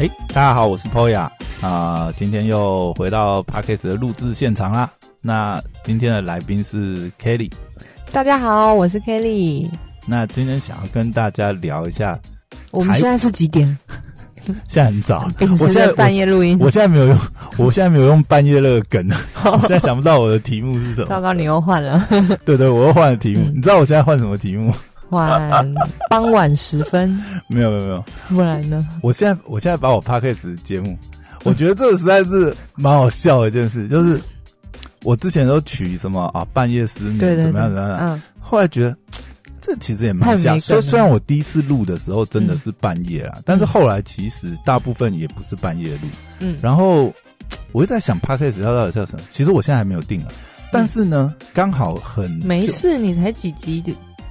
哎，大家好，我是 Poya 啊、今天又回到 Parkes 的录制现场啦。那今天的来宾是 Kelly，大家好，我是 Kelly。那今天想要跟大家聊一下，我们现在是几点？现在很早，我现在在半夜录音。我现在没有用，我现在没有用半夜那个梗，我现在想不到我的题目是什么。糟糕，你又换了，对对，我又换了题目。嗯你知道我现在换什么题目？换傍晚时分，没有没有没有，不然呢？我现在我现在把我 Parkes 节目，我觉得这个实在是蛮好笑的一件事，就是我之前都取什么啊半夜失眠怎么样，怎么样，嗯，后来觉得这其实也蛮像。虽虽然我第一次录的时候真的是半夜啦，但是后来其实大部分也不是半夜录。嗯然后我就在想 p a c k a g e 它到底叫什么？其实我现在还没有定啊。但是呢，刚好很没事，你才几集，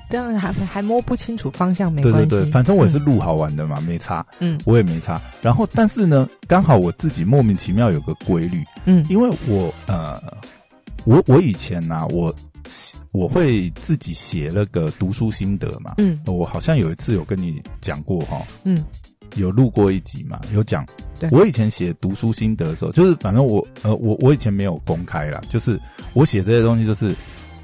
这样还还摸不清楚方向，没关系。对对对，反正我也是录好玩的嘛，没差，嗯我也没差。然后，但是呢，刚好我自己莫名其妙有个规律，嗯因为我呃，我我以前呐、我我会自己写那个读书心得嘛。嗯我好像有一次有跟你讲过哈，嗯有录过一集嘛，有讲对。我以前写读书心得的时候，就是反正我呃我我以前没有公开啦，就是我写这些东西，就是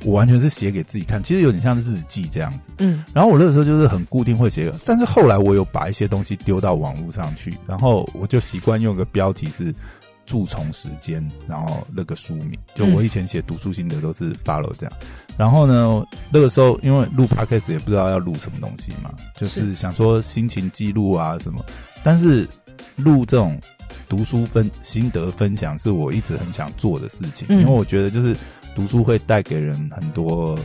我完全是写给自己看，其实有点像日记这样子。嗯然后我那个时候就是很固定会写，但是后来我有把一些东西丢到网络上去，然后我就习惯用个标题是“蛀虫时间”，然后那个书名，就我以前写读书心得都是 follow 这样。然后呢，那个时候因为录 podcast 也不知道要录什么东西嘛，就是是想说心情记录啊什么，但是录这种读书分心得分享是我一直很想做的事情，嗯因为我觉得就是读书会带给人很多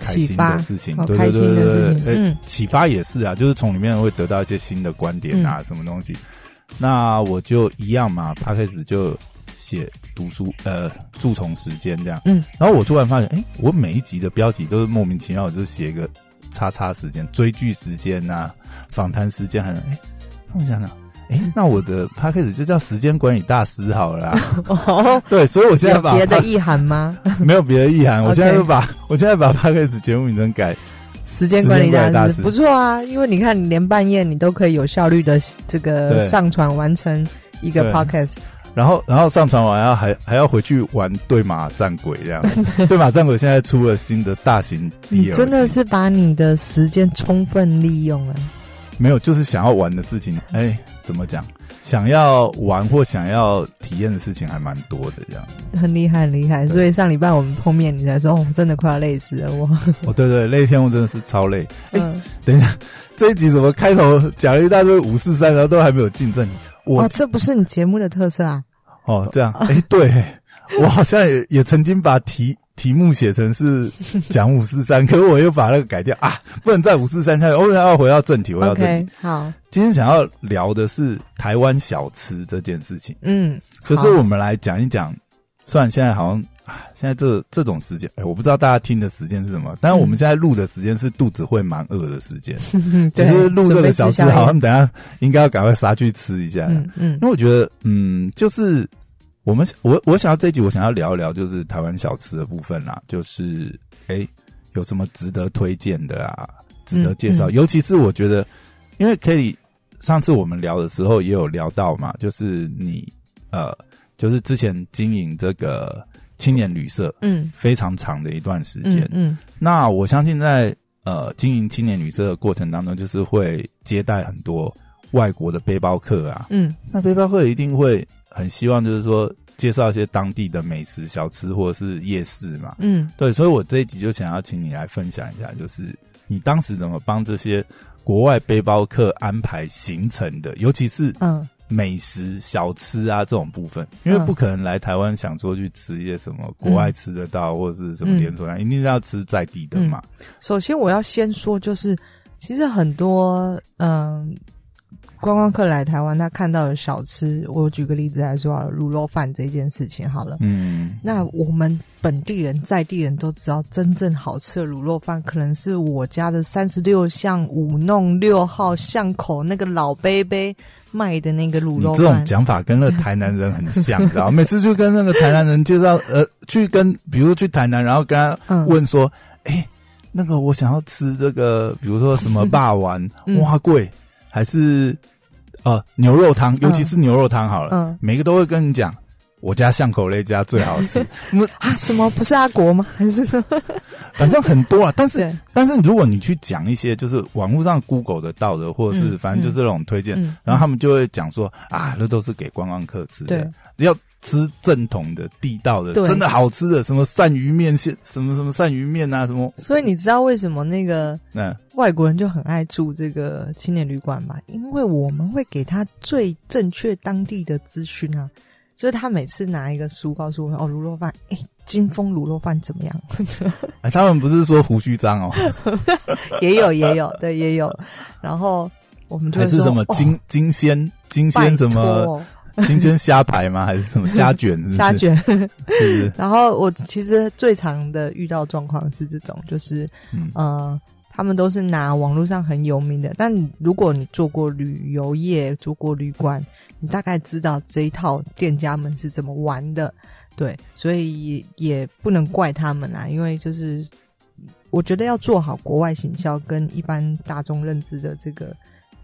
开心的事情，好对对对对对嗯诶启发也是啊，就是从里面会得到一些新的观点啊，什么东西。那我就一样嘛，他开始就写读书呃蛀虫时间这样，嗯，然后我突然发现，哎、我每一集的标题都是莫名其妙，就是写一个叉叉时间、追剧时间呐、访谈时间，还有哎，那我想想。哎，那我的 p a c k a g e 就叫时间管理大师好了啦。哦，对，所以我现在把别的 意涵吗？没有别的意涵，我现在就把我现在把 p a c k a g e 节目名称改时间管理大师不错啊，因为你看，你连半夜你都可以有效率的这个上传完成一个 podcast。然后，然后上传完，然后还还要回去玩对马战鬼这样。对马战鬼现在出了新的大型 DLC，真的是把你的时间充分利用了。没有，就是想要玩的事情。哎，怎么讲？想要玩或想要体验的事情还蛮多的，这样。很厉害，很厉害。所以上礼拜我们碰面，你才说哦，真的快要累死了我。哦，对对，那一天我真的是超累。哎嗯，等一下，这一集怎么开头讲了一大堆五四三，然后都还没有进正题？我哦，这不是你节目的特色啊。哦，这样，哎，对，我好像也也曾经把题题目写成是讲五四三，可是我又把那个改掉啊，不能再五四三下去，我要回到正题，回到正题。好，今天想要聊的是台湾小吃这件事情，嗯，可是我们来讲一讲。虽然现在好像啊，现在这这种时间，哎，我不知道大家听的时间是什么，但是我们现在录的时间是肚子会蛮饿的时间。其对实录这个小吃，好像等下应该要赶快杀去吃一下。嗯嗯因为我觉得，嗯，就是我们我我想要这一集，我想要聊一聊就是台湾小吃的部分啦，就是哎、有什么值得推荐的啊，值得介绍。嗯尤其是我觉得，因为 Kelly 上次我们聊的时候也有聊到嘛，就是你呃，就是之前经营这个青年旅社嗯非常长的一段时间，嗯嗯那我相信在呃经营青年旅社的过程当中，就是会接待很多外国的背包客啊。嗯那背包客一定会很希望，就是说介绍一些当地的美食小吃或者是夜市嘛。嗯对，所以我这一集就想要请你来分享一下，就是你当时怎么帮这些国外背包客安排行程的，尤其是嗯美食小吃啊这种部分，因为嗯不可能来台湾想说去吃一些什么国外吃得到、或者是什么连锁店，一定是要吃在地的嘛。首先我要先说，就是其实很多嗯、观光客来台湾，他看到的小吃，我举个例子来说好了，卤肉饭这件事情好了。嗯，那我们本地人在地人都知道，真正好吃的卤肉饭，可能是我家的三十六巷五弄六号巷口那个老杯杯卖的那个卤你这种。讲法跟那个台南人很像，你知道吗？每次就跟那个台南人介绍，呃，去跟比如去台南，然后跟他嗯问说，哎、那个我想要吃这个，比如说什么霸王、嗯蛙贵，还是呃牛肉汤，尤其是牛肉汤好了，嗯每个都会跟你讲。我家巷口那家最好吃，我啊，什么不是阿国吗？还是什么反正很多啊。但是，但是如果你去讲一些就是网络上 Google 得到的，或者是嗯反正就是那种推荐，嗯，然后他们就会讲说啊，那都是给观光客吃的对，要吃正统的、地道的，真的好吃的，什么鳝鱼面线，什么什么鳝鱼面啊，什么，所以你知道为什么那个嗯，外国人就很爱住这个青年旅馆吗？因为我们会给他最正确当地的资讯啊。就是他每次拿一个书告诉我哦，卤肉饭，哎，金丰卤肉饭怎么样？哎他们不是说胡须章哦，也有也有，对，也有。然后我们就还是什么金金鲜金拜鲜什么托金鲜虾排吗？还是什么虾卷？是是虾，卷。是？然后我其实最常的遇到状况是这种，就是嗯呃，他们都是拿网络上很有名的，但如果你做过旅游业、做过旅馆，你大概知道这一套店家们是怎么玩的，对，所以也也不能怪他们啦，因为就是我觉得要做好国外行销跟一般大众认知的这个。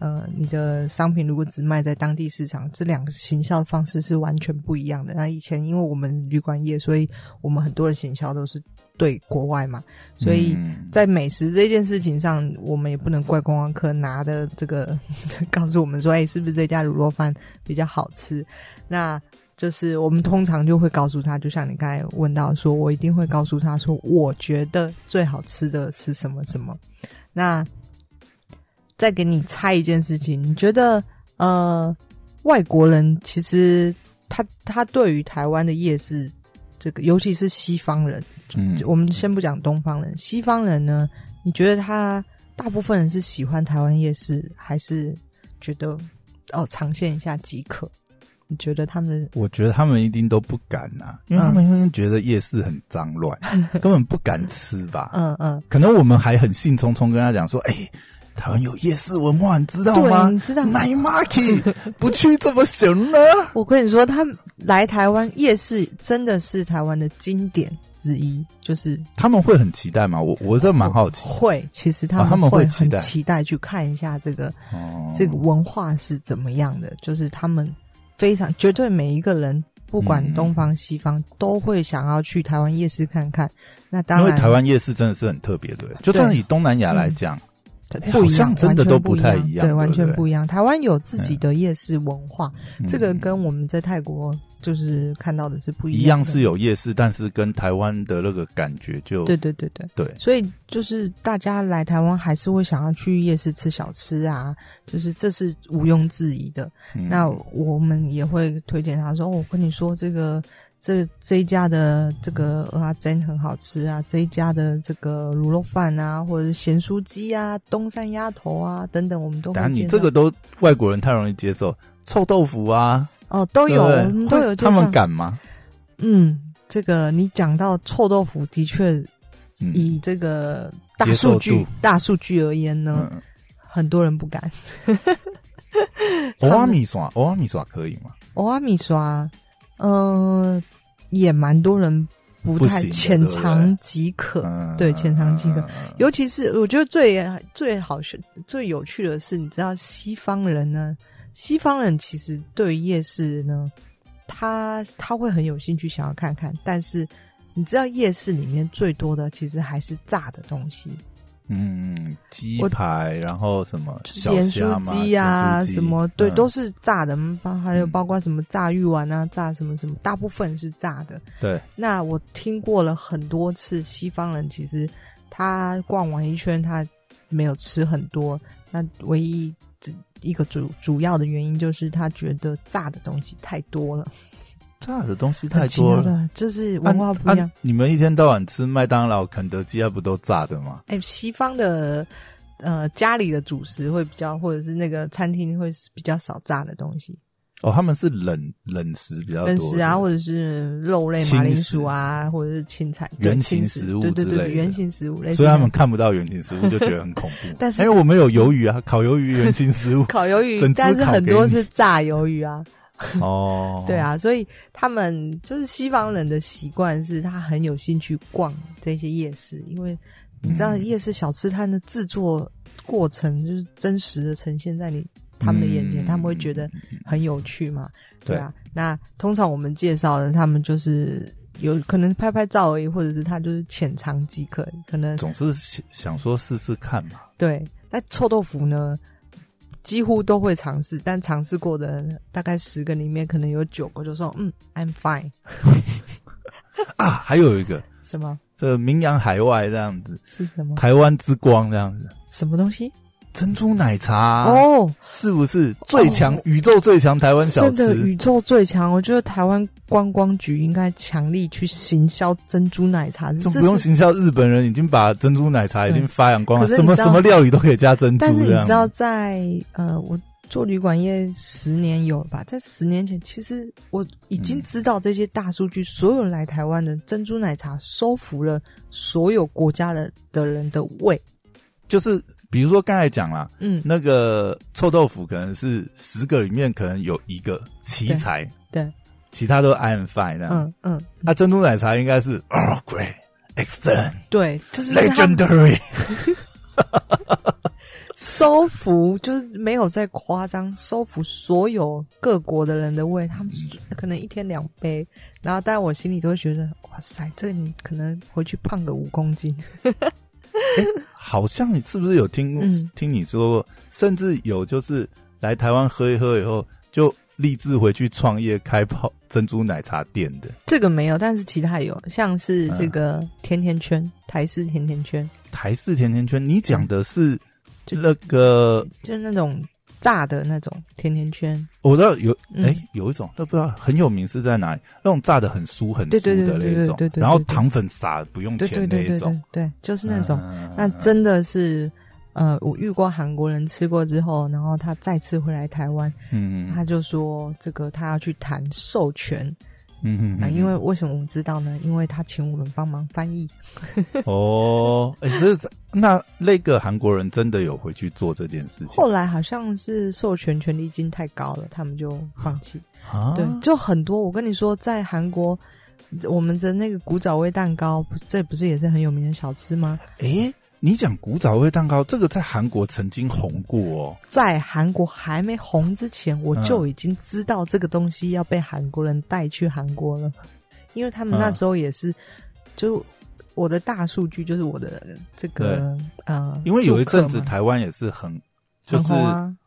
呃，你的商品如果只卖在当地市场，这两个行销方式是完全不一样的。那以前因为我们旅馆业，所以我们很多的行销都是对国外嘛，所以嗯在美食这件事情上，我们也不能怪观光客拿的这个 告诉我们说，哎、是不是这家卤肉饭比较好吃？那就是我们通常就会告诉他，就像你刚才问到说，我一定会告诉他说，我觉得最好吃的是什么什么。那再给你猜一件事情，你觉得呃，外国人其实他他对于台湾的夜市，这个尤其是西方人。嗯我们先不讲东方人，西方人呢？你觉得他大部分人是喜欢台湾夜市，还是觉得哦尝鲜一下即可？你觉得他们我觉得他们一定都不敢呐、因为他们觉得夜市很脏乱，根本不敢吃吧。嗯嗯，可能我们还很兴冲冲跟他讲说，哎、台湾有夜市文化，你知道吗对，？你知道？night market 不去怎么行呢？我跟你说，他们来台湾夜市真的是台湾的经典之一，就是他们会很期待吗？我我这蛮好奇会，其实他哦他们会会很期待去看一下这个哦。这个文化是怎么样的，就是他们非常绝对每一个人，不管嗯东方西方，都会想要去台湾夜市看看。那当然，因为台湾夜市真的是很特别的，就算以东南亚来讲，好不一样，像真的都不太一样对，完全不一样。台湾有自己的夜市文化，嗯这个跟我们在泰国就是看到的是不一样一。样是有夜市，但是跟台湾的那个感觉就对对对对，对所以就是大家来台湾还是会想要去夜市吃小吃啊，就是这是毋庸置疑的。嗯那我们也会推荐他说：“哦，我跟你说，这个这这一家的这个蚵仔煎很好吃啊，这一家的这个卤肉饭啊，或者是咸酥鸡啊、东山鸭头啊等等，我们都等下你这个都外国人太容易接受，臭豆腐啊哦都有，对对我们都有他们。敢吗？嗯，这个你讲到臭豆腐，的确嗯以这个大数据度大数据而言呢，嗯，很多人不敢。欧阿米耍，欧阿米耍可以吗？欧阿米刷，嗯、也蛮多人不太浅尝即可。嗯对浅尝即可。尤其是我觉得最最好是最有趣的是，你知道西方人呢，西方人其实对于夜市呢，他他会很有兴趣想要看看，但是你知道夜市里面最多的其实还是炸的东西，嗯，鸡我排，然后什么就是盐酥鸡啊，什么对，嗯都是炸的，还有嗯包括什么炸鱼丸啊，炸什么什么，大部分是炸的。对，那我听过了很多次，西方人其实他逛完一圈，他没有吃很多。那唯一一个主主要的原因就是他觉得炸的东西太多了，炸的东西太多了。就是文化不一样啊。你们一天到晚吃麦当劳、肯德基，啊，不都炸的吗？哎、西方的呃家里的主食会比较，或者是那个餐厅会比较少炸的东西，哦，他们是冷冷食比较多，冷食啊，或者是肉类、轻马铃薯啊，或者是青菜、对圆形食物对对对，圆形食物类所以他们看不到原形食物就觉得很恐怖。但是哎，我们有鱿鱼啊，烤鱿鱼原形食物 烤鱿鱼但是很多是炸鱿鱼啊。哦，对，啊，所以他们就是西方人的习惯是，他很有兴趣逛这些夜市，因为你知道嗯夜市小吃摊的制作过程就是真实的呈现在你他们的眼前，嗯他们会觉得很有趣嘛，对对啊。那通常我们介绍的，他们就是有可能拍拍照而已，或者是他就是浅尝即可，可能总是想想说试试看嘛。对。那臭豆腐呢，几乎都会尝试，但尝试过的大概十个里面，可能有九个就说嗯，I'm fine。啊，还有一个。什么？这名扬海外这样子，是什么？台湾之光这样子，什么东西？珍珠奶茶哦，是不是最强、哦宇宙最强台湾小真的？宇宙最强，我觉得台湾观光局应该强力去行销珍珠奶茶，就这是不用行销，日本人已经把珍珠奶茶已经发扬光了，什么什么料理都可以加珍珠但是你知道在，呃，我做旅馆业十年有了吧？在十年前，其实我已经嗯知道这些大数据，所有来台湾的珍珠奶茶收服了所有国家的的人的胃。就是比如说刚才讲了，嗯，那个臭豆腐可能是十个里面可能有一个奇才，对，其他都 I'm fine 那样。嗯嗯，那珍珠奶茶应该是 Oh great excellent 对，就是 legendary，收服，就是没有在夸张，收服所有各国的人的胃，他们可能一天两杯，然后但我心里都会觉得，哇塞，这你可能回去胖个五公斤。好像你是不是有听、嗯。听你说过，甚至有就是来台湾喝一喝以后，就立志回去创业开泡珍珠奶茶店的。这个没有，但是其他有，像是这个甜甜圈，台式甜甜圈，台式甜甜圈，你讲的是就那个，就是那种炸的那种甜甜圈。我知道有嗯哎、有一种，那不知道很有名是在哪里？那种炸的很酥很酥的那种对对对，然后糖粉撒不用钱那一种对，对，就是那种。嗯那真的是，呃，我遇过韩国人吃过之后，然后他再次回来台湾，嗯他就说这个他要去谈授权嗯啊，因为为什么我们知道呢？因为他请我们帮忙翻译。哦，哎、是那那个韩国人真的有回去做这件事情后来好像是授权权利金太高了，他们就放弃。啊？对，就很多。我跟你说，在韩国，我们的那个古早味蛋糕，不是这不是也是很有名的小吃吗？哎、你讲古早味蛋糕，这个在韩国曾经红过哦。在韩国还没红之前，我嗯就已经知道这个东西要被韩国人带去韩国了，因为他们那时候也是，就我的大数据就是我的这个呃，因为有一阵子台湾也是很，就是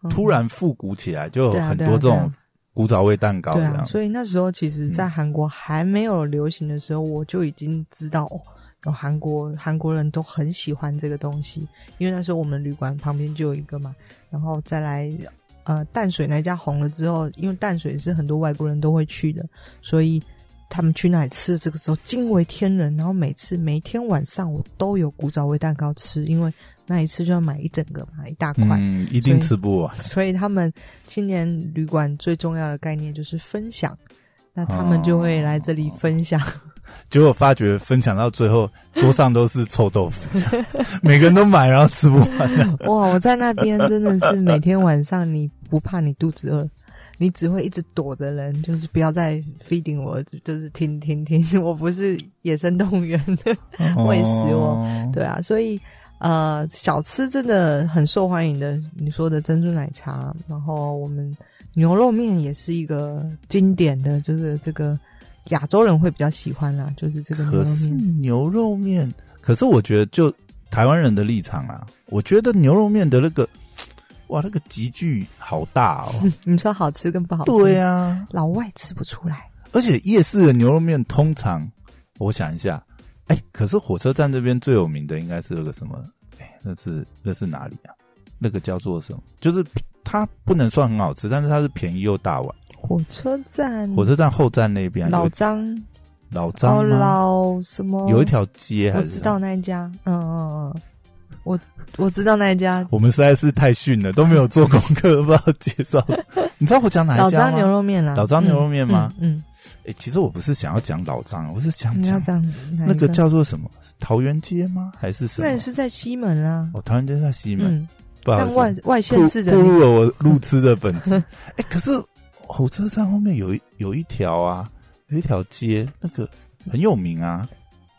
突然复古起来，就很多这种古早味蛋糕这对啊，样。所以那时候其实，在韩国还没有流行的时候，我就已经知道哦，有韩国韩国人都很喜欢这个东西，因为那时候我们旅馆旁边就有一个嘛，然后再来呃淡水那家红了之后，因为淡水是很多外国人都会去的，所以他们去那里吃的这个时候惊为天人，然后每次每天晚上我都有古早味蛋糕吃，因为那一次就要买一整个嘛，一大块。嗯，一定吃不完。所以他们青年旅馆最重要的概念就是分享，那他们就会来这里分享。结果发觉分享到最后，桌上都是臭豆腐，每个人都买，然后吃不完。哇！我在那边真的是每天晚上，你不怕你肚子饿，你只会一直躲着人，就是不要再 feeding 我，就是听听听，我不是野生动物园的，喂食我哦对啊，所以呃，小吃真的很受欢迎的。你说的珍珠奶茶，然后我们牛肉面也是一个经典的，就是这个亚洲人会比较喜欢啦，就是这个牛可是。牛肉面，可是我觉得就台湾人的立场啊，我觉得牛肉面的那个，哇，那个集聚好大哦。你说好吃跟不好吃，对啊，老外吃不出来。而且夜市的牛肉面通常，我想一下，哎，可是火车站这边最有名的应该是那个什么？哎，那是那是哪里啊？那个叫做什么？就是它不能算很好吃，但是它是便宜又大碗。火车站，火车站后站那边老张。老哦，张吗？老什么？有一条街还是我知道那一家，嗯嗯嗯，我我知道那一家。我们实在是太逊了，都没有做功课，不知道介绍。你知道我讲哪老一家老？张牛肉面啦，老张牛肉面吗？嗯，哎、其实我不是想要讲老张，我是想讲那个叫做什么？桃园街吗？还是什么？那？也是在西门啊，哦，桃园街在西门，像外外县暴市的暴露了我路痴的本质。哎、可是火车站后面有一有一条啊，有一条街，那个很有名啊。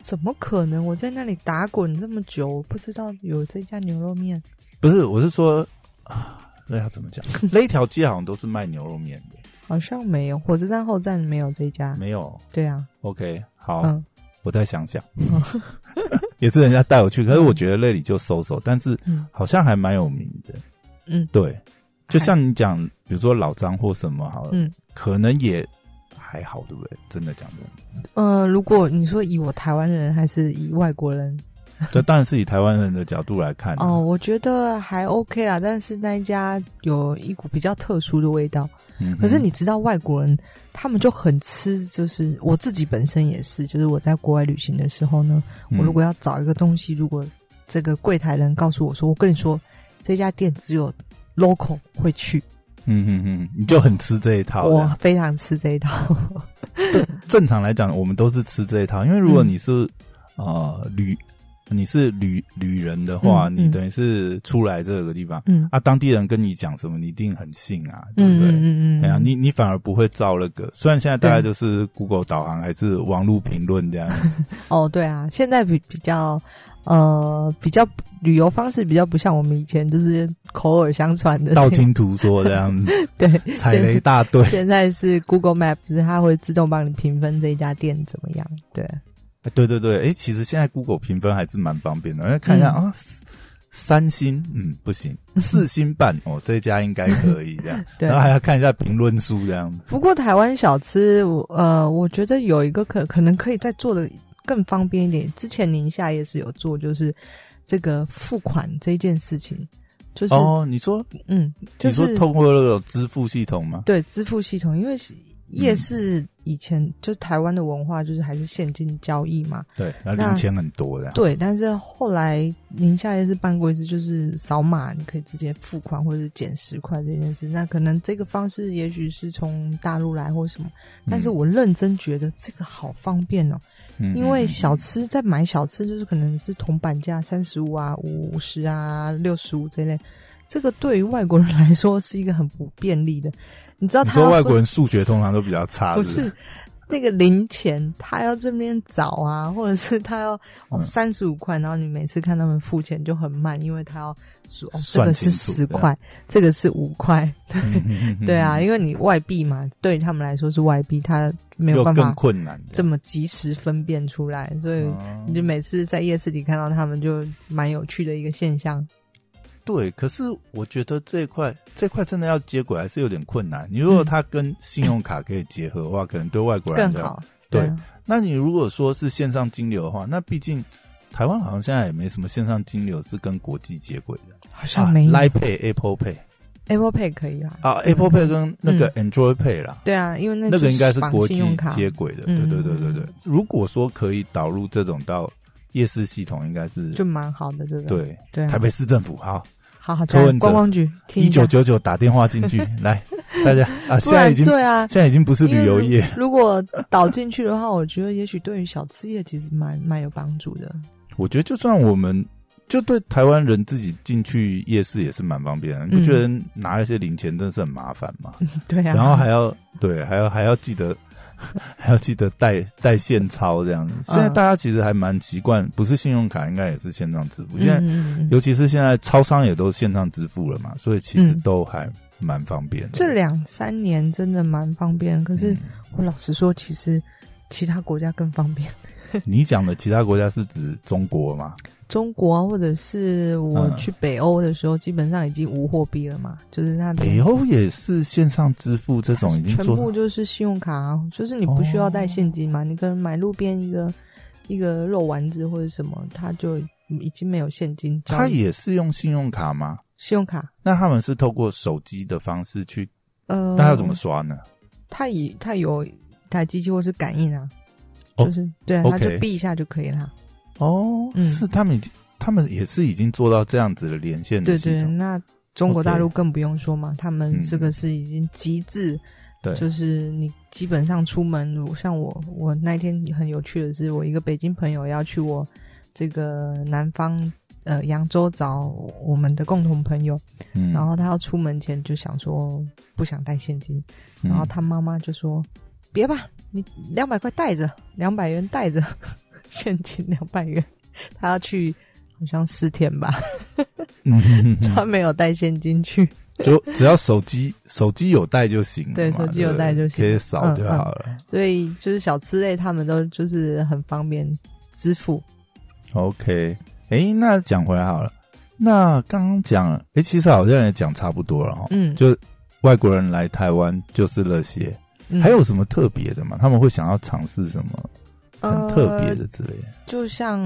怎么可能？我在那里打滚这么久，我不知道有这家牛肉面。不是，我是说啊，那要怎么讲？那一条街好像都是卖牛肉面的，好像没有，火车站后站没有这家。没有。对啊，OK，好，嗯，我再想想。也是人家带我去，可是我觉得那里就收收，但是嗯好像还蛮有名的。嗯，对，就像你讲，比如说老张或什么好了，嗯可能也还好，对不对？真的讲真的，呃，如果你说以我台湾人还是以外国人，这当然是以台湾人的角度来看啊哦，，我觉得还 OK 啦。但是那一家有一股比较特殊的味道。嗯可是你知道，外国人他们就很吃，就是我自己本身也是，就是我在国外旅行的时候呢，嗯我如果要找一个东西，如果这个柜台人告诉我说，我跟你说这家店只有 local 会去，嗯嗯嗯，你就很吃这一套。我非常吃这一套。正常来讲，我们都是吃这一套，因为如果嗯你是、呃旅，你是旅旅人的话，嗯嗯。你等于是出来这个地方，嗯。啊，当地人跟你讲什么，你一定很信啊，对不嗯对？嗯嗯嗯，哎呀，你你反而不会造那个，虽然现在大概就是 Google 导航还是网络评论这样子，哦，对啊，现在比比较呃比较旅游方式比较不像我们以前就是口耳相传的。道听途说这样子，对，踩雷大队。现在是 Google Map，就是它会自动帮你评分这一家店怎么样。对，哎对对对，哎，其实现在 Google 评分还是蛮方便的，因为看一下、嗯啊，三星，嗯，不行，四星半，哦，这家应该可以这样，对然后还要看一下评论数这样子。不过台湾小吃，我呃，我觉得有一个可可能可以再做的更方便一点。之前宁夏也是有做，就是这个付款这件事情，就是、哦，你说嗯，就你说是通过那个支付系统吗？对支付系统，因为是夜市以前、就是台湾的文化，就是还是现金交易嘛。对，然后那零钱很多的。对，但是后来宁夏夜市办过一次，就是扫码你可以直接付款或者是减十块这件事。那可能这个方式也许是从大陆来或什么，但是我认真觉得这个好方便哦，嗯因为嗯小吃在买小吃就是可能是铜板价三十五啊、五十啊、六十五这类，这个对于外国人来说是一个很不便利的。你知道你他说外国人数学通常都比较差，不是是那个零钱，他要这边找啊，或者是他要三十五块，然后你每次看他们付钱就很慢，因为他要说哦这个是十块，这个是五块，对？嗯对啊，，因为你外币嘛，对他们来说是外币，他没有办法困难这么及时分辨出来，所以哦你就每次在夜市里看到他们，就蛮有趣的一个现象。对，可是我觉得这一块这块真的要接轨还是有点困难。你如果它跟信用卡可以结合的话，可能对外国人更好，对啊。那你如果说是线上金流的话，那毕竟台湾好像现在也没什么线上金流是跟国际接轨的，好像没有、Line Pay、Apple Pay Apple Pay 可以啊，啊，Apple Pay 跟那个 Android Pay 啦，对啊，因为那那个应该是绑国际接轨的。对嗯对对对对，如果说可以导入这种到夜市系统，应该是就蛮好的，对不对？对对啊。台北市政府好，好好，柯文哲观光局听一九九九打电话进去 来，大家啊，现在已经对啊，现在已经不是旅游业，如果导进去的话，我觉得也许对于小吃业其实蛮蛮有帮助的。我觉得就算我们就对台湾人自己进去夜市也是蛮方便的，你不觉得拿那些零钱真的是很麻烦吗？对啊，然后还要对，还要还要记得。还要记得带带现钞这样子。现在大家其实还蛮习惯，不是信用卡，应该也是线上支付。现在，尤其是现在超商也都线上支付了嘛，所以其实嗯都还蛮方便的。这两三年真的蛮方便，可是嗯我老实说，其实其他国家更方便。你讲的其他国家是指中国吗？中国啊或者是我嗯去北欧的时候，基本上已经无货币了嘛，就是那北欧也是线上支付这种已经全部就是信用卡、啊，就是你不需要带现金嘛，你可能买路边一个一个肉丸子或者什么，它就已经没有现金。他也是用信用卡吗？信用卡，那他们是透过手机的方式去，呃，那要怎么刷呢？他以他有一台机器或是感应啊，哦就是对啊它就闭一下就可以啦。哦，嗯。是他们已经，他们也是已经做到这样子的连线的对对，那中国大陆更不用说嘛，他们嗯这个是已经极致，对，就是你基本上出门，如像我，我那天很有趣的是，我一个北京朋友要去我这个南方呃扬州找我们的共同朋友，嗯。然后他要出门前就想说不想带现金，嗯。然后他妈妈就说：“别吧，你两百块带着，两百元带着，现金两百元。”他要去好像四天吧，嗯，他没有带现金去。就只要手机手机有带就行对手机有带就行可以扫就好了。所以就是小吃类，他们都就是很方便支付。OK，哎，那讲回来好了，那刚刚讲，哎，其实好像也讲差不多了哈。嗯，就外国人来台湾就是那些，嗯还有什么特别的吗？他们会想要尝试什么很特别的呃之类的？就像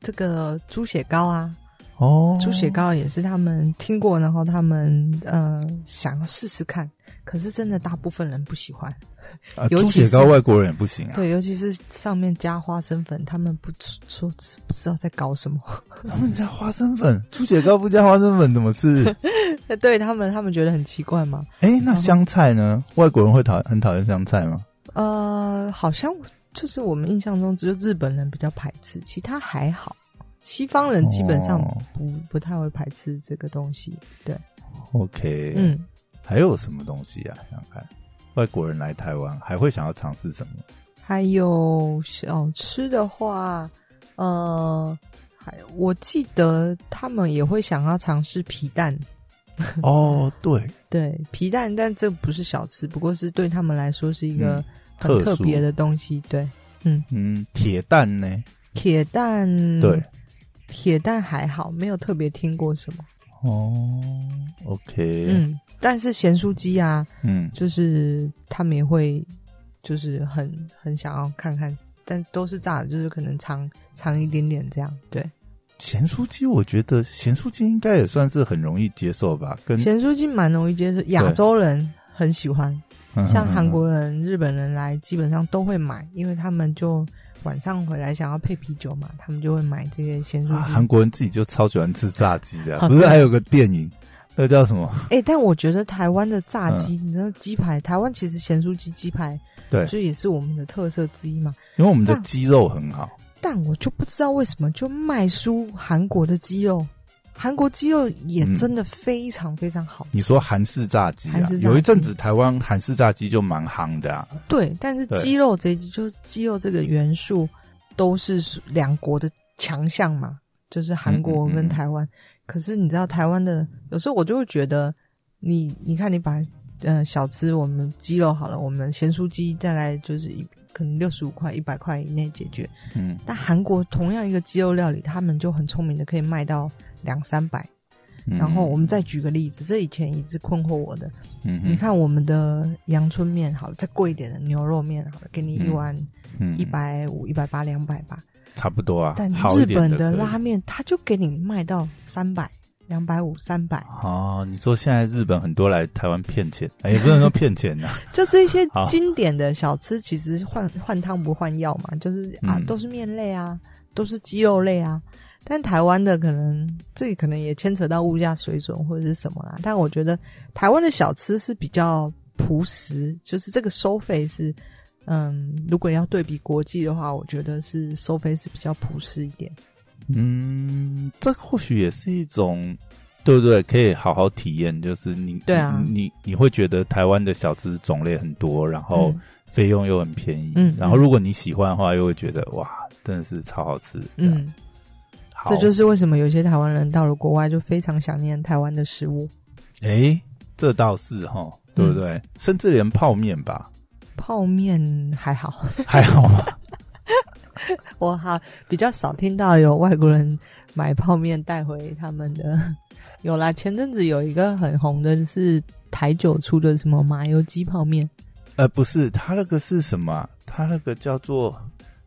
这个猪血糕啊，哦，猪血糕也是他们听过，然后他们呃想要试试看，可是真的大部分人不喜欢。猪血糕外国人也不行啊。对，尤其是上面加花生粉，他们不说不知道在搞什么。他们加花生粉，猪血糕不加花生粉怎么吃？对他们，他们觉得很奇怪吗？哎，那香菜呢？外国人会讨很讨厌香菜吗？呃，好像就是我们印象中只有日本人比较排斥，其他还好。西方人基本上哦不、不太会排斥这个东西。对，OK，嗯，还有什么东西啊？想想看，外国人来台湾还会想要尝试什么？还有小吃的话，呃，还我记得他们也会想要尝试皮蛋。哦，对，对皮蛋，但这不是小吃，不过是对他们来说是一个嗯很特别的东西。对，嗯嗯，铁蛋呢？铁蛋，对，，铁蛋还好，没有特别听过什么。哦，OK，嗯，但是咸酥鸡啊，嗯，就是他们也会，就是很很想要看看，但都是炸的，就是可能长长一点点这样。对，咸酥鸡，我觉得咸酥鸡应该也算是很容易接受吧，跟咸酥鸡蛮容易接受，亚洲人很喜欢，嗯像韩国人、日本人来基本上都会买，因为他们就晚上回来想要配啤酒嘛，他们就会买这些咸酥啊鸡。韩国人自己就超喜欢吃炸鸡的不是还有个电影，那个叫什么？哎、但我觉得台湾的炸鸡，你知道鸡排，台湾其实咸酥鸡鸡排，对就也是我们的特色之一嘛。因为我们的但鸡肉很好，但我就不知道为什么就卖出韩国的鸡肉，韩国鸡肉也真的非常非常好吃。你说韩式炸鸡啊？有一阵子台湾韩式炸鸡就蛮夯的啊，对，但是对。鸡肉这就是鸡肉这个元素都是属两国的强项嘛，就是韩国嗯嗯嗯跟台湾。可是你知道台湾的，有时候我就会觉得你，你看你把呃小吃我们鸡肉好了，我们咸酥鸡大概就是一可能六十五块、一百块以内解决。嗯，但韩国同样一个鸡肉料理，他们就很聪明的可以卖到两三百。嗯。然后我们再举个例子，这以前一直困惑我的。嗯哼。你，看我们的阳春面好了，再贵一点的牛肉面好了，给你一碗嗯。一百五、一百八、两百吧。差不多啊，但日本的拉面，他就给你卖到三百、两百五、三百，哦，你说现在日本很多来台湾骗钱，哎，也不能说骗钱呐，就这些 好。经典的小吃，其实换换汤不换药嘛，就是啊，嗯。都是面类啊，都是鸡肉类啊。但台湾的可能这里可能也牵扯到物价水准或者是什么啦。但我觉得台湾的小吃是比较朴实，就是这个收费是，嗯，如果要对比国际的话，我觉得是收费是比较朴实一点。嗯，这或许也是一种，对不对？可以好好体验，就是你对啊你你你会觉得台湾的小吃种类很多，然后嗯费用又很便宜，嗯然后如果你喜欢的话，又会觉得哇，真的是超好吃，嗯，这就是为什么有些台湾人到了国外就非常想念台湾的食物。哎，这倒是哈，对不对？甚至连泡面吧，泡面还好，还好吗？我好比较少听到有外国人买泡面带回他们的。有啦，前阵子有一个很红的是台酒出的什么麻油鸡泡面，呃，不是，他那个是什么啊？它那个叫做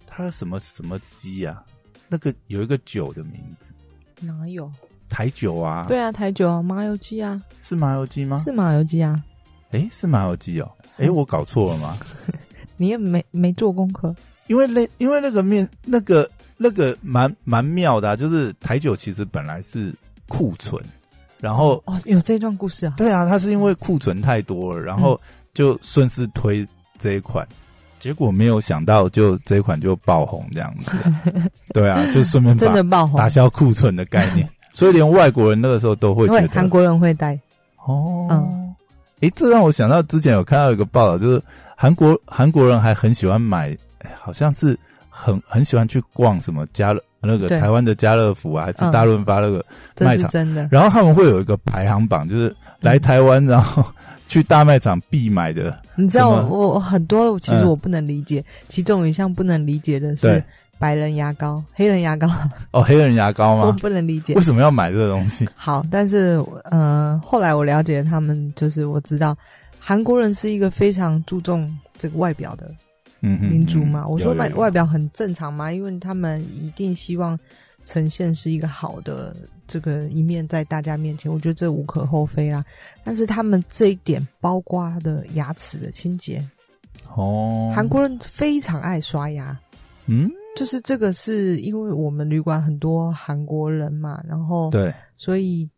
他的什么什么鸡啊？那个有一个酒的名字，哪有？台酒啊，对啊，台酒啊，麻油鸡啊，是麻油鸡吗？是麻油鸡啊。诶，是麻油鸡哦。诶，我搞错了吗？你也没没做功课，因为那因为那个面那个那个蛮蛮妙的、啊，就是台酒其实本来是库存，然后哦，有这段故事啊。对啊，它是因为库存太多了，然后就顺势推这一款，结果没有想到就这一款就爆红这样子。对啊，就顺便真把的爆红。打，消库存的概念，所以连外国人那个时候都会觉得。韩国人会带。哦，嗯。诶，这让我想到之前有看到一个报道，就是韩国韩国人还很喜欢买，哎好像是很很喜欢去逛什么家乐那个台湾的家乐福啊，还是嗯。大润发那个这卖场，是真的。然后他们会有一个排行榜，就是来台湾然后去大卖场必买的，你知道我我很多其实嗯我不能理解，其中一项不能理解的是白人牙膏、黑人牙膏，哦，黑人牙膏吗我？不能理解为。什么要买这个东西？好，但是呃，后来我了解他们，就是我知道韩国人是一个非常注重这个外表的嗯民族嘛。嗯我说外有有有外表很正常嘛，因为他们一定希望呈现是一个好的这个一面在大家面前，我觉得这无可厚非啦。但是他们这一点，包括他的牙齿的清洁，哦，韩国人非常爱刷牙。嗯，就是这个是因为我们旅馆很多韩国人嘛，然后对，所以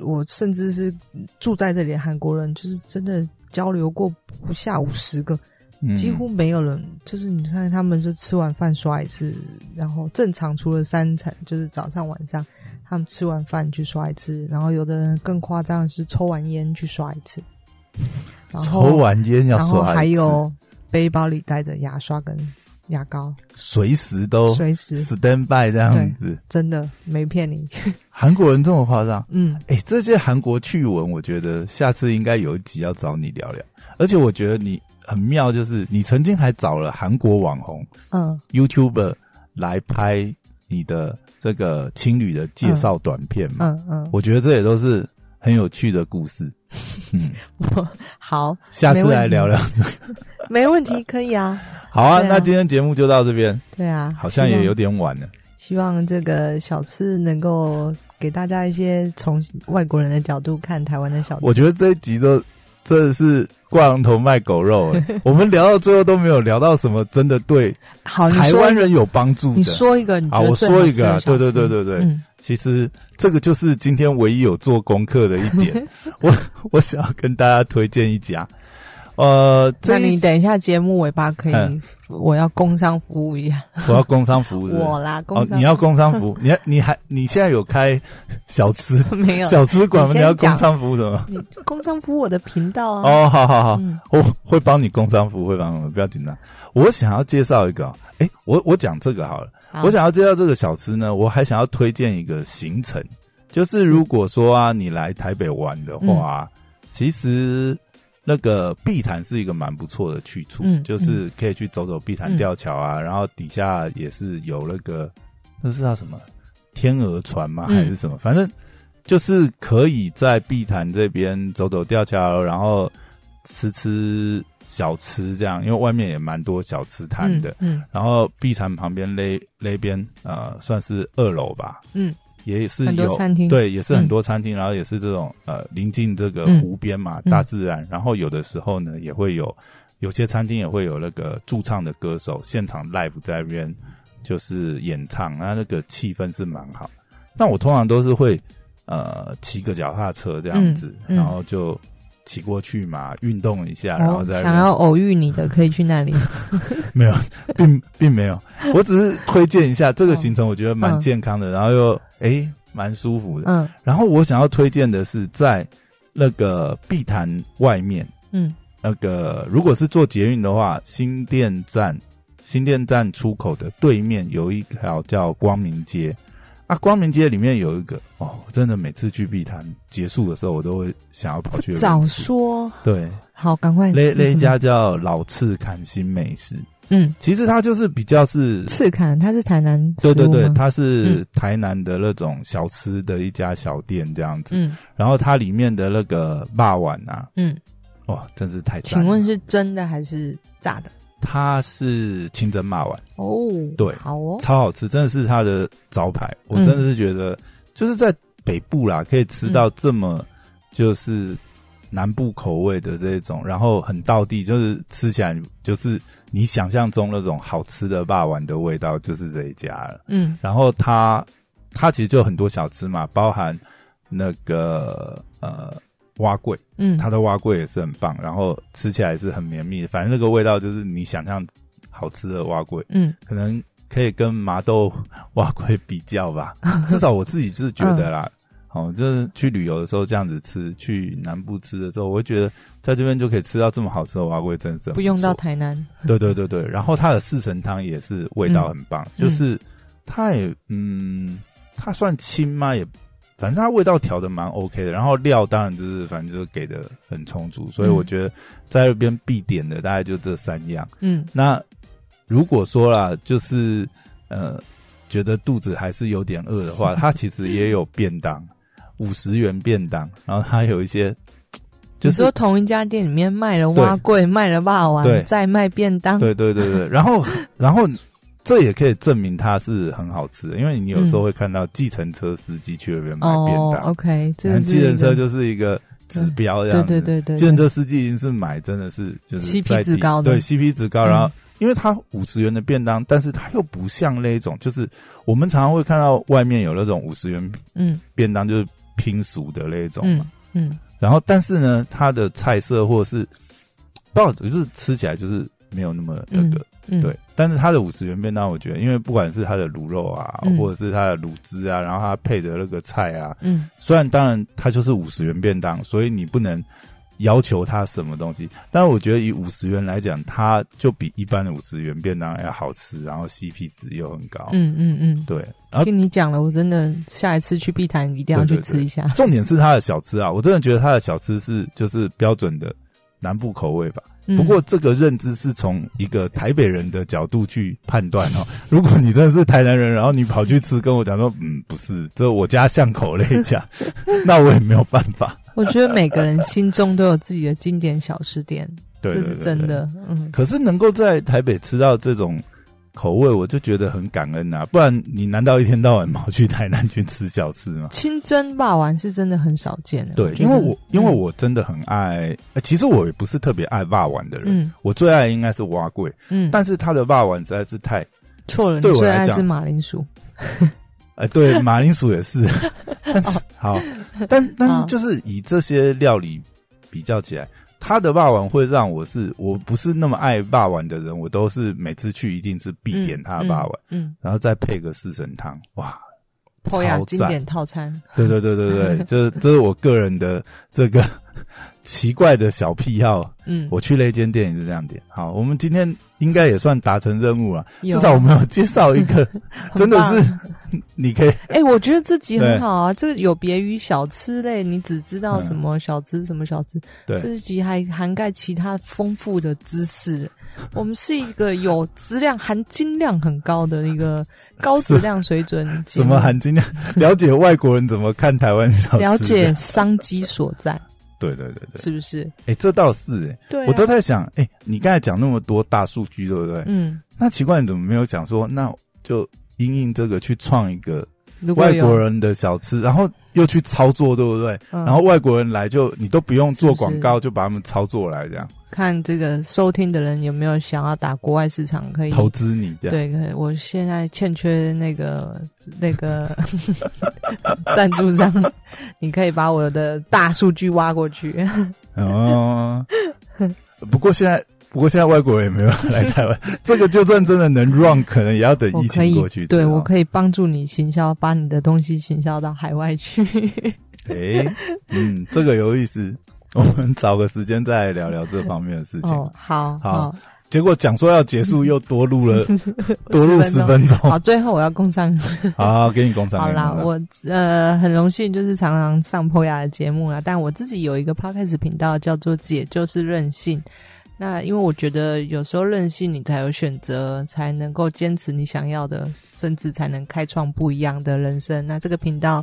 我甚至是住在这里的韩国人，就是真的交流过不下五十个，嗯几乎没有人。就是你看他们就吃完饭刷一次，然后正常除了三餐，就是早上晚上他们吃完饭去刷一次，然后有的人更夸张的是抽完烟去刷一次，然后抽完烟要然后刷，还有背包里带着牙刷跟牙膏，随时都随时 stand by 这样子。真的没骗你。韩国人这么夸张？嗯，哎、这些韩国趣闻，我觉得下次应该有一集要找你聊聊。而且我觉得你很妙，就是你曾经还找了韩国网红嗯 YouTuber 来拍你的这个情侣的介绍短片嘛。嗯嗯，我觉得这也都是很有趣的故事。嗯，我好，下次来聊聊。没问题，可以啊。好啊，啊那今天节目就到这边，对啊，好像也有点。点晚了。希望这个小吃能够给大家一些从外国人的角度看台湾的小吃。我觉得这一集都真的是挂羊头卖狗肉、欸，我们聊到最后都没有聊到什么真的对好，台湾人有帮助的。你说一个，你觉好，我说一个、啊，对对对对对，嗯，其实这个就是今天唯一有做功课的一点，我我想要跟大家推荐一家，呃，那你等一下节目尾巴可以嗯，我要工商服务一下，我要工商服务是不是我啦，工哦，你要工商服务，你还你还你现在有开小吃 没有。小吃馆吗？你要工商服务什么？你工商服务我的频道啊。哦，好好好，嗯。我会帮你工商服务，会帮你，不要紧张。我想要介绍一个，哎，我我讲这个好了。好。我想要介绍这个小吃呢，我还想要推荐一个行程，就是是。如果说啊，你来台北玩的话、啊嗯。其实那个碧潭是一个蛮不错的去处，嗯就是可以去走走碧潭嗯吊桥啊，然后底下也是有那个那是叫什么天鹅船吗？嗯还是什么？反正就是可以在碧潭这边走走吊桥，然后吃吃小吃这样，因为外面也蛮多小吃摊的。嗯然后碧潭旁边那那边呃，算是二楼吧，嗯，也是很多有餐厅。对，也是很多餐厅，然后也是这种呃临近这个嗯。湖边嘛，嗯。大自然。然后有的时候呢，也会有有些餐厅也会有那个驻唱的歌手现场 live 在那边就是演唱，那那个气氛是蛮好。那我通常都是会呃骑个脚踏车这样子，嗯嗯。然后就骑过去嘛，运动一下，然后哦再想要偶遇你的可以去那里。没有，并并没有，我只是推荐一下这个行程，我觉得蛮嗯。健康的，然后又诶蛮舒服的。嗯然后我想要推荐的是在那个碧潭外面，嗯那个如果是坐捷运的话，新店站新店站出口的对面有一条叫光明街。啊，光明街里面有一个哦，真的每次去碧潭结束的时候，我都会想要跑去早。说对，好，赶快那那一家叫老次坎新美食，嗯。其实它就是比较是赤坎，它是台南对对对，它是嗯台南的那种小吃的一家小店这样子。嗯。然后它里面的那个霸碗啊，嗯，哇，真是太赞！请问是真的还是炸的？它是清蒸霸碗，哦，对好哦，超好吃，真的是它的招牌。我嗯真的是觉得，就是在北部啦，可以吃到这么就是南部口味的这种，然后很道地，就是吃起来就是你想象中那种好吃的霸王的味道，就是这一家了。嗯。然后它它其实就很多小吃嘛，包含那个呃蛙桂，嗯，它的蛙桂也是很棒，然后吃起来是很绵密，反正那个味道就是你想象好吃的蛙桂，嗯。可能可以跟麻豆蛙桂比较吧，至少我自己就是觉得啦。哦，就是去旅游的时候这样子吃，去南部吃的时候，我会觉得在这边就可以吃到这么好吃的蛙龟，真的是不用到台南，对对对对，然后它的四神汤也是味道很棒，嗯就是它也嗯，它算清吗？也反正它味道调的蛮 OK 的，然后料当然就是反正就是给的很充足，所以嗯我觉得在那边必点的大概就这三样。嗯那如果说啦，就是呃，觉得肚子还是有点饿的话，它其实也有便当，五十元便当，然后它有一些就说同一家店里面卖了蛙贵，卖了霸王，再卖便当，对对对对，然后然后这也可以证明它是很好吃的，因为你有时候会看到计程车司机去那边买便哦当，，OK，计程车就是一个指标这对样子。对对对，计程车司机已经是买真的是就是 CP 值高的。对 CP 值高，嗯然后因为它五十元的便当，但是它又不像那一种，就是我们常常会看到外面有那种五十元嗯。便当，就是拼熟的那一种嘛。嗯。嗯然后，但是呢，它的菜色或者是不知道，就是吃起来就是没有那么那个、嗯，对。但是它的五十元便当，我觉得，因为不管是它的卤肉啊，嗯或者是它的卤汁啊，然后它配的那个菜啊，嗯虽然当然它就是五十元便当，所以你不能要求它什么东西，但是我觉得以五十元来讲，它就比一般的五十元便当要好吃，然后 CP 值又很高。嗯嗯嗯，对，然后听你讲了，我真的下一次去碧潭一定要去对对对吃一下。重点是它的小吃啊，我真的觉得它的小吃是就是标准的南部口味吧。嗯不过这个认知是从一个台北人的角度去判断哦。如果你真的是台南人，然后你跑去吃，跟我讲说，嗯，不是，这我家巷口那一家，那我也没有办法。我觉得每个人心中都有自己的经典小吃店，对，这对对对是真的。嗯，可是能够在台北吃到这种口味，我就觉得很感恩啊！不然你难道一天到晚跑去台南去吃小吃吗？清蒸霸王是真的很少见的。对，因为我因为嗯我真的很爱，呃其实我也不是特别爱霸丸的人，嗯我最爱应该是蛙桂，嗯，但是他的霸丸实在是太，错了，对我来讲是马铃薯。哎、对，马铃薯也是，但是好，但但是哦就是以这些料理比较起来。他的霸王会让我是我不是那么爱霸王的人，我都是每次去一定是必点他的霸王。嗯，然后再配个四神汤，哇，超赞。经典套餐。对对对对对，这这是我个人的这个 奇怪的小癖好。嗯，我去那间店也是这样点。好，我们今天应该也算达成任务了，至少我们有介绍一个，真的是你可以哎、我觉得这集很好啊，这个有别于小吃类，你只知道嗯。什么小吃、什么小吃，对。这集还涵盖其他丰富的知识。我们是一个有质量、含金量很高的一个 高质量水准节什么含金量，了解外国人怎么看台湾小吃，了解商机所在，对对对对，是不是？哎，这倒是哎，对、啊，我都在想，哎，你刚才讲那么多大数据，对不对？嗯，那奇怪，你怎么没有讲说，那就因应这个去创一个外国人的小吃，然后又去操作，对不对？嗯。然后外国人来就你都不用做广告，是就把他们操作来这样看这个收听的人有没有想要打国外市场，可以投资你这样。对，可我现在欠缺那个那个 赞助商，你可以把我的大数据挖过去。哦，不过现在不过现在外国人也没有来台湾，这个就算真的能 run，可能也要等疫情过去。对我可以帮助你行销，把你的东西行销到海外去。诶，嗯，这个有意思。我们找个时间再来聊聊这方面的事情。哦，好好结果讲说要结束，又多录了 多录十分钟。好，最后我要工商。好，给你工厂。好啦，我呃很荣幸，就是常常上 p 雅的节目啦。但我自己有一个 podcast 频道，叫做“姐就是任性”。那因为我觉得有时候任性，你才有选择，才能够坚持你想要的，甚至才能开创不一样的人生。那这个频道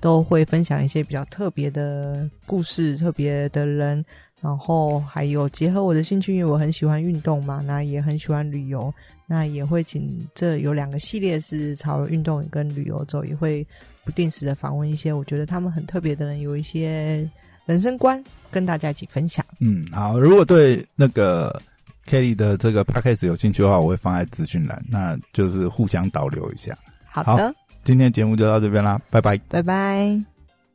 都会分享一些比较特别的故事、特别的人，然后还有结合我的兴趣，因为我很喜欢运动嘛，那也很喜欢旅游。那也会请这有两个系列是朝了运动跟旅游走，也会不定时的访问一些我觉得他们很特别的人，有一些人生观跟大家一起分享。嗯，好，如果对那个 Kelly 的这个 podcast 有兴趣的话，我会放在资讯栏，那就是互相导流一下。好的，今天节目就到这边啦，拜拜。拜拜。